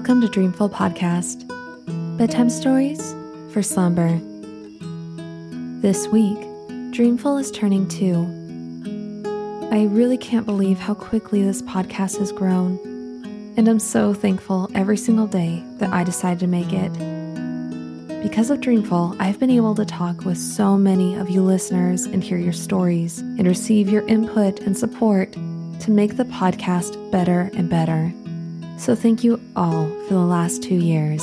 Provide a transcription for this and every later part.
Welcome to Dreamful Podcast Bedtime Stories for Slumber. This week, Dreamful is turning two. I really can't believe how quickly this podcast has grown, and I'm so thankful every single day that I decided to make it. Because of Dreamful, I've been able to talk with so many of you listeners and hear your stories and receive your input and support to make the podcast better and better. So, thank you all for the last two years.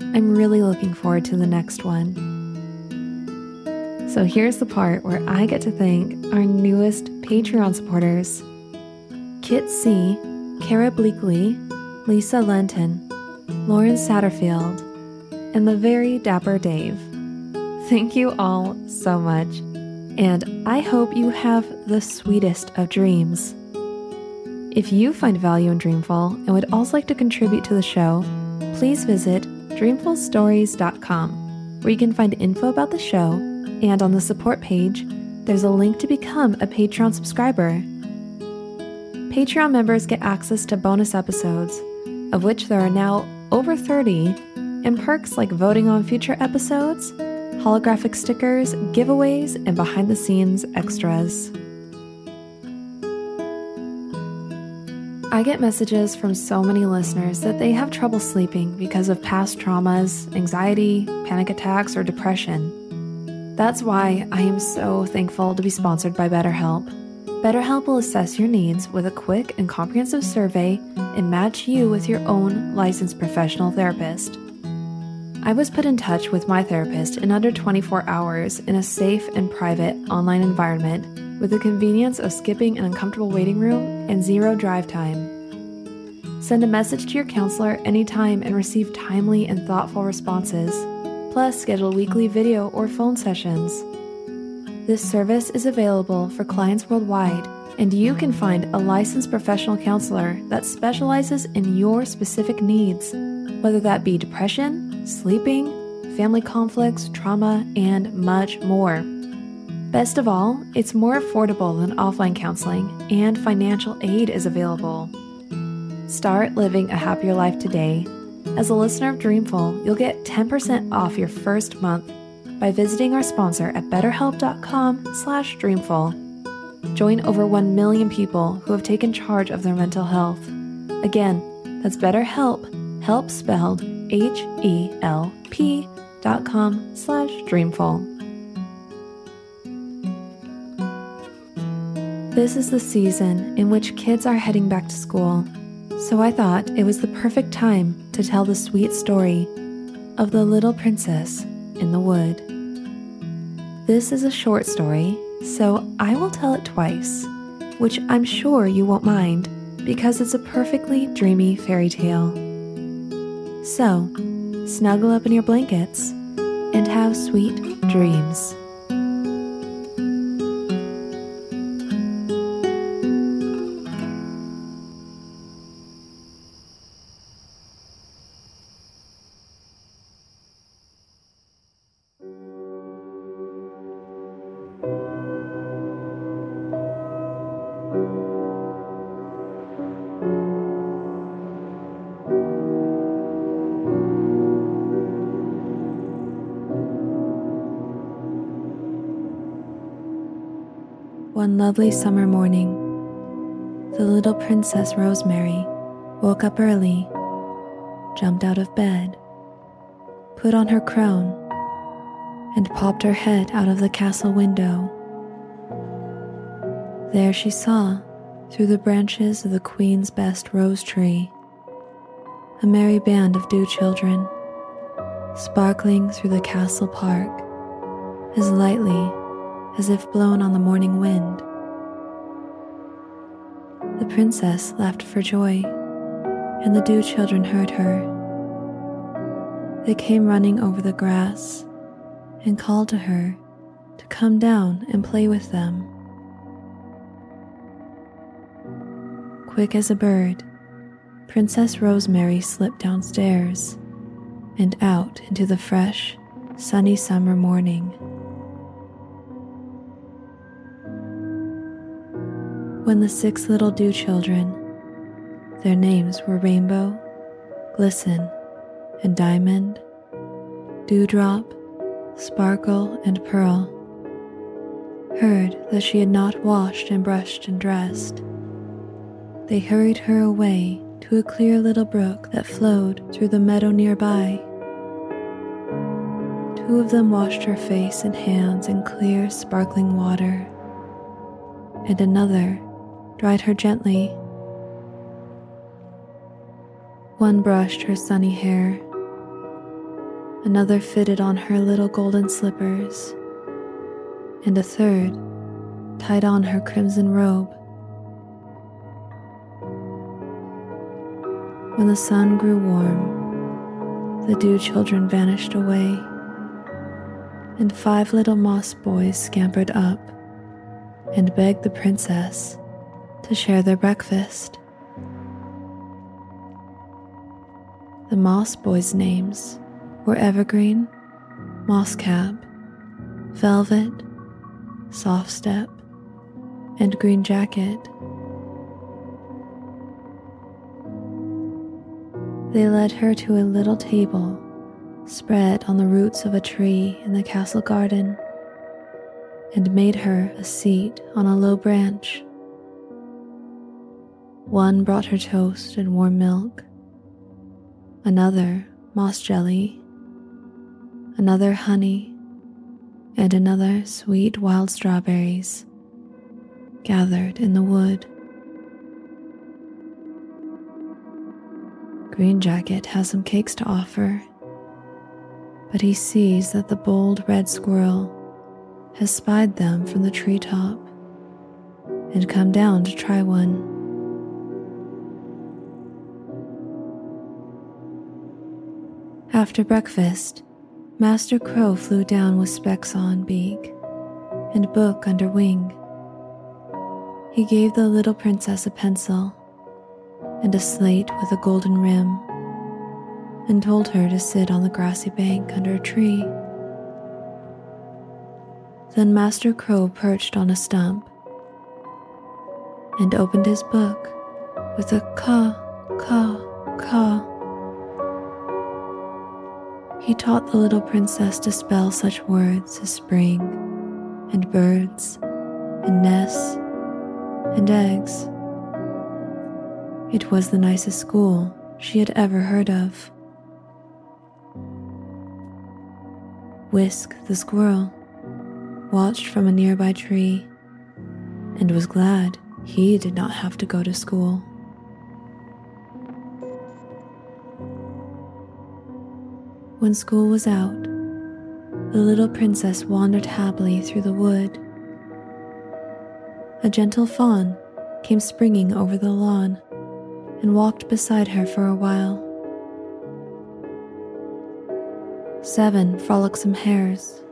I'm really looking forward to the next one. So, here's the part where I get to thank our newest Patreon supporters Kit C., Kara Bleakley, Lisa Lenton, Lauren Satterfield, and the very dapper Dave. Thank you all so much, and I hope you have the sweetest of dreams. If you find value in Dreamful and would also like to contribute to the show, please visit dreamfulstories.com, where you can find info about the show, and on the support page, there's a link to become a Patreon subscriber. Patreon members get access to bonus episodes, of which there are now over 30, and perks like voting on future episodes, holographic stickers, giveaways, and behind the scenes extras. I get messages from so many listeners that they have trouble sleeping because of past traumas, anxiety, panic attacks, or depression. That's why I am so thankful to be sponsored by BetterHelp. BetterHelp will assess your needs with a quick and comprehensive survey and match you with your own licensed professional therapist. I was put in touch with my therapist in under 24 hours in a safe and private online environment with the convenience of skipping an uncomfortable waiting room and zero drive time. Send a message to your counselor anytime and receive timely and thoughtful responses, plus, schedule weekly video or phone sessions. This service is available for clients worldwide, and you can find a licensed professional counselor that specializes in your specific needs, whether that be depression, sleeping, family conflicts, trauma, and much more. Best of all, it's more affordable than offline counseling, and financial aid is available. Start living a happier life today. As a listener of Dreamful, you'll get 10% off your first month by visiting our sponsor at betterhelp.com/dreamful. Join over 1 million people who have taken charge of their mental health. Again, that's BetterHelp, help spelled H E L P dot com slash dreamful. This is the season in which kids are heading back to school, so I thought it was the perfect time to tell the sweet story of the little princess in the wood. This is a short story, so I will tell it twice, which I'm sure you won't mind because it's a perfectly dreamy fairy tale. So, snuggle up in your blankets and have sweet dreams. One lovely summer morning, the little princess Rosemary woke up early, jumped out of bed, put on her crown, and popped her head out of the castle window. There she saw, through the branches of the queen's best rose tree, a merry band of dew children, sparkling through the castle park as lightly as if blown on the morning wind. The princess laughed for joy, and the dew children heard her. They came running over the grass and called to her to come down and play with them. Quick as a bird, Princess Rosemary slipped downstairs and out into the fresh, sunny summer morning. When the six little dew children, their names were Rainbow, glisten, and diamond, dewdrop, sparkle, and pearl, heard that she had not washed and brushed and dressed. They hurried her away to a clear little brook that flowed through the meadow nearby. Two of them washed her face and hands in clear, sparkling water, and another dried her gently. One brushed her sunny hair, another fitted on her little golden slippers, and a third tied on her crimson robe. When the sun grew warm, the dew children vanished away and five little moss boys scampered up and begged the princess to share their breakfast. The moss boys' names were Evergreen, Moss Mosscap, Velvet, Soft Step, and Green Jacket. They led her to a little table spread on the roots of a tree in the castle garden, and made her a seat on a low branch. One brought her toast and warm milk, another moss jelly, another honey, and another sweet wild strawberries gathered in the wood. Green Jacket has some cakes to offer but he sees that the bold red squirrel has spied them from the treetop and come down to try one. After breakfast, Master Crow flew down with specs on beak and book under wing. He gave the little princess a pencil and a slate with a golden rim and told her to sit on the grassy bank under a tree. Then Master Crow perched on a stump and opened his book with a caw, caw, caw. He taught the little princess to spell such words as spring and birds and nests and eggs. It was the nicest school she had ever heard of. Whisk the squirrel watched from a nearby tree and was glad he did not have to go to school. When school was out, the little princess wandered happily through the wood. A gentle fawn came springing over the lawn and walked beside her for a while. Seven frolicsome hares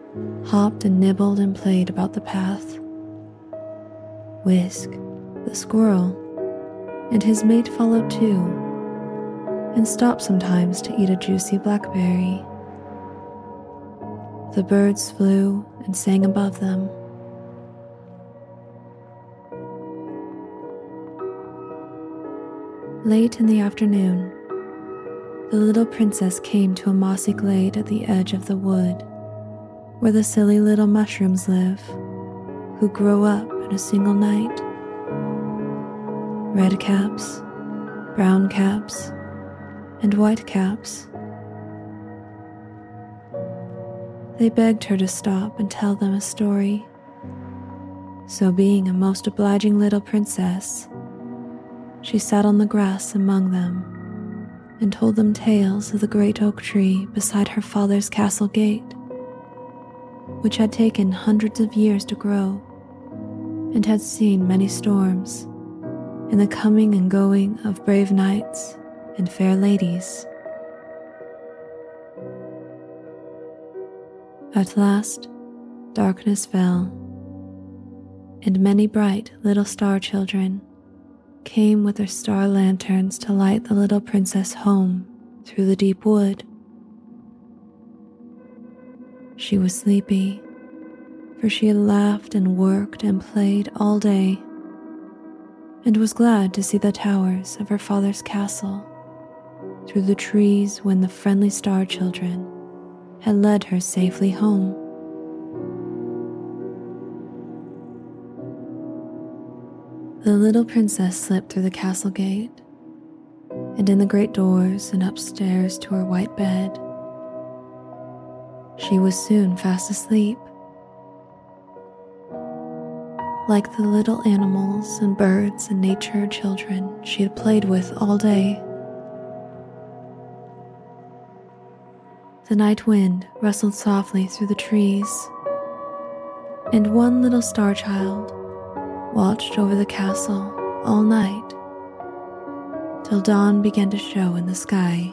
hopped and nibbled and played about the path. Whisk, the squirrel, and his mate followed too, and stopped sometimes to eat a juicy blackberry. The birds flew and sang above them. Late in the afternoon, the little princess came to a mossy glade at the edge of the wood, where the silly little mushrooms live, who grow up in a single night. Red caps, brown caps, and white caps. They begged her to stop and tell them a story. So, being a most obliging little princess, she sat on the grass among them and told them tales of the great oak tree beside her father's castle gate, which had taken hundreds of years to grow and had seen many storms in the coming and going of brave knights and fair ladies. At last, darkness fell, and many bright little star children came with their star lanterns to light the little princess home through the deep wood. She was sleepy, for she had laughed and worked and played all day, and was glad to see the towers of her father's castle through the trees when the friendly star children had led her safely home. The little princess slipped through the castle gate and in the great doors and upstairs to her white bed. She was soon fast asleep. Like the little animals and birds and nature children she had played with all day. The night wind rustled softly through the trees, and one little star child watched over the castle all night till dawn began to show in the sky.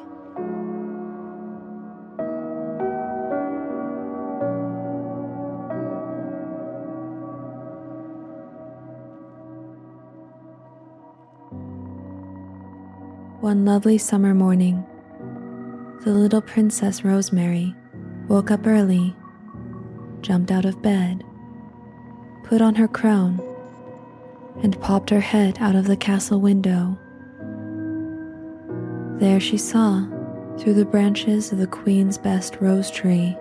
One lovely summer morning, the little Princess Rosemary woke up early, jumped out of bed, put on her crown, and popped her head out of the castle window. There she saw, through the branches of the Queen's best rose tree,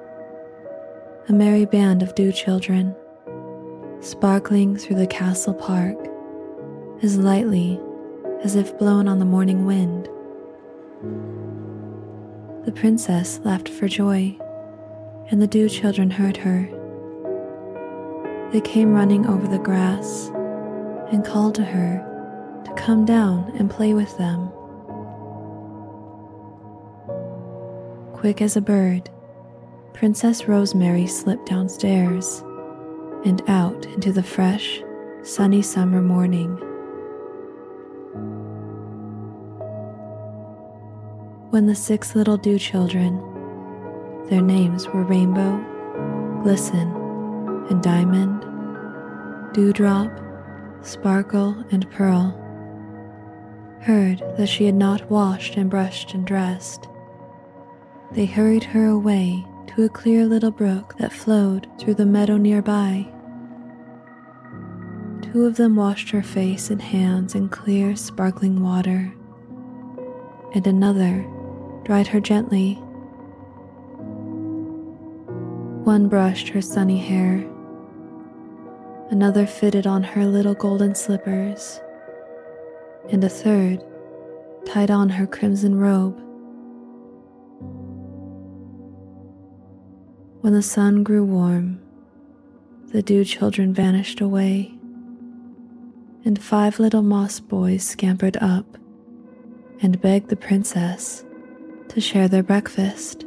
a merry band of dew children, sparkling through the castle park as lightly as if blown on the morning wind. The princess laughed for joy, and the dew children heard her. They came running over the grass and called to her to come down and play with them. Quick as a bird, Princess Rosemary slipped downstairs and out into the fresh, sunny summer morning. When the six little dew children, their names were Rainbow, Glisten, and Diamond, Dewdrop, Sparkle, and Pearl, heard that she had not washed and brushed and dressed. They hurried her away to a clear little brook that flowed through the meadow nearby. Two of them washed her face and hands in clear, sparkling water, and another dried her gently. One brushed her sunny hair, another fitted on her little golden slippers, and a third tied on her crimson robe. When the sun grew warm, the dew children vanished away, and five little moss boys scampered up and begged the princess to share their breakfast.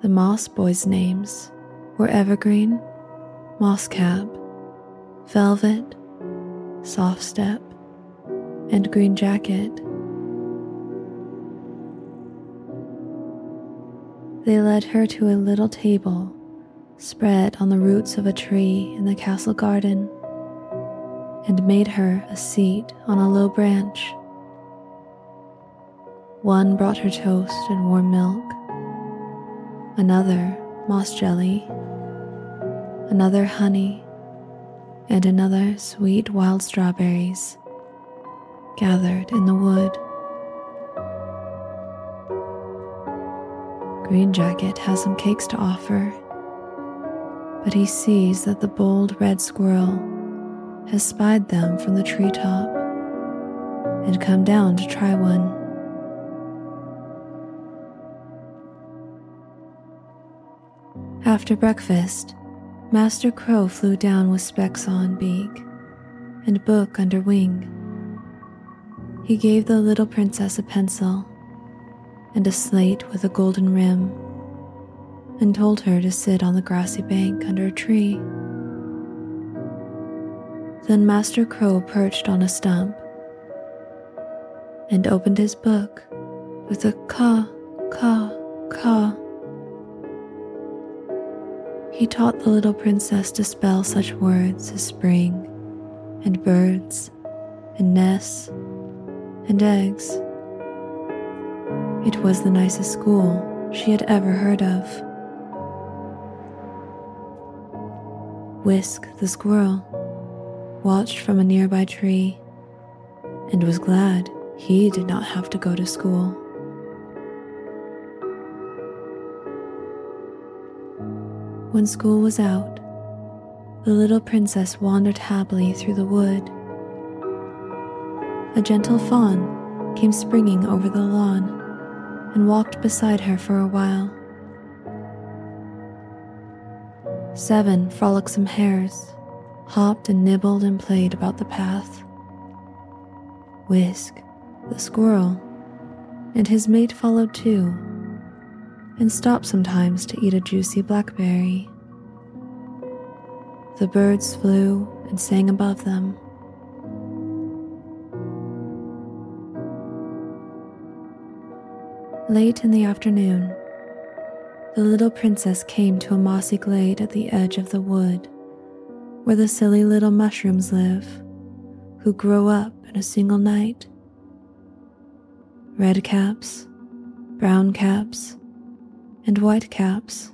The Moss Boys' names were Evergreen, Mosscap, Velvet, Soft Step, and Green Jacket. They led her to a little table spread on the roots of a tree in the castle garden and made her a seat on a low branch. One brought her toast and warm milk, another moss jelly, another honey, and another sweet wild strawberries gathered in the wood. Green Jacket has some cakes to offer, but he sees that the bold red squirrel has spied them from the treetop and come down to try one. After breakfast, Master Crow flew down with specs on beak and book under wing. He gave the little princess a pencil and a slate with a golden rim and told her to sit on the grassy bank under a tree. Then Master Crow perched on a stump and opened his book with a caw, caw, caw he taught the little princess to spell such words as spring, and birds, and nests, and eggs. It was the nicest school she had ever heard of. Whisk the squirrel watched from a nearby tree and was glad he did not have to go to school. When school was out, the little princess wandered happily through the wood. A gentle fawn came springing over the lawn and walked beside her for a while. Seven frolicsome hares hopped and nibbled and played about the path. Whisk, the squirrel, and his mate followed too and stopped sometimes to eat a juicy blackberry. The birds flew and sang above them. Late in the afternoon, the little princess came to a mossy glade at the edge of the wood where the silly little mushrooms live, who grow up in a single night. Red caps, brown caps, and white caps.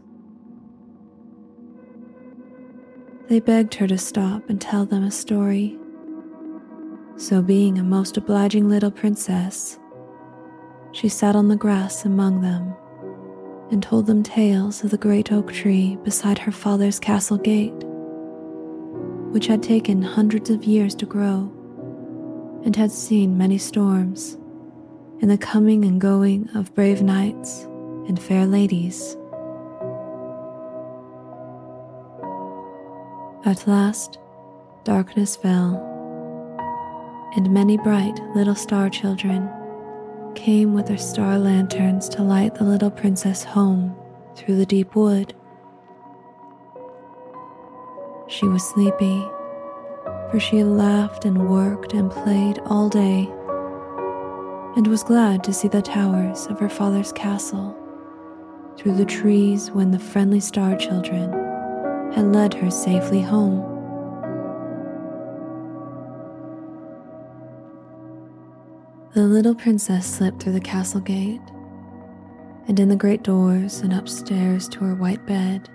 They begged her to stop and tell them a story. So, being a most obliging little princess, she sat on the grass among them and told them tales of the great oak tree beside her father's castle gate, which had taken hundreds of years to grow and had seen many storms and the coming and going of brave knights and fair ladies. At last, darkness fell, and many bright little star children came with their star lanterns to light the little princess home through the deep wood. She was sleepy, for she laughed and worked and played all day, and was glad to see the towers of her father's castle through the trees when the friendly star children had led her safely home. The little princess slipped through the castle gate and in the great doors and upstairs to her white bed.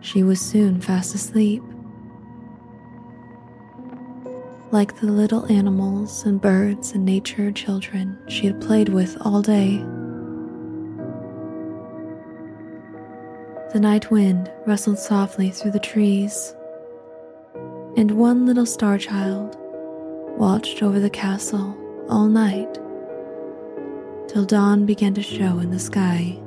She was soon fast asleep. Like the little animals and birds and nature children she had played with all day. The night wind rustled softly through the trees, and one little star child watched over the castle all night till dawn began to show in the sky.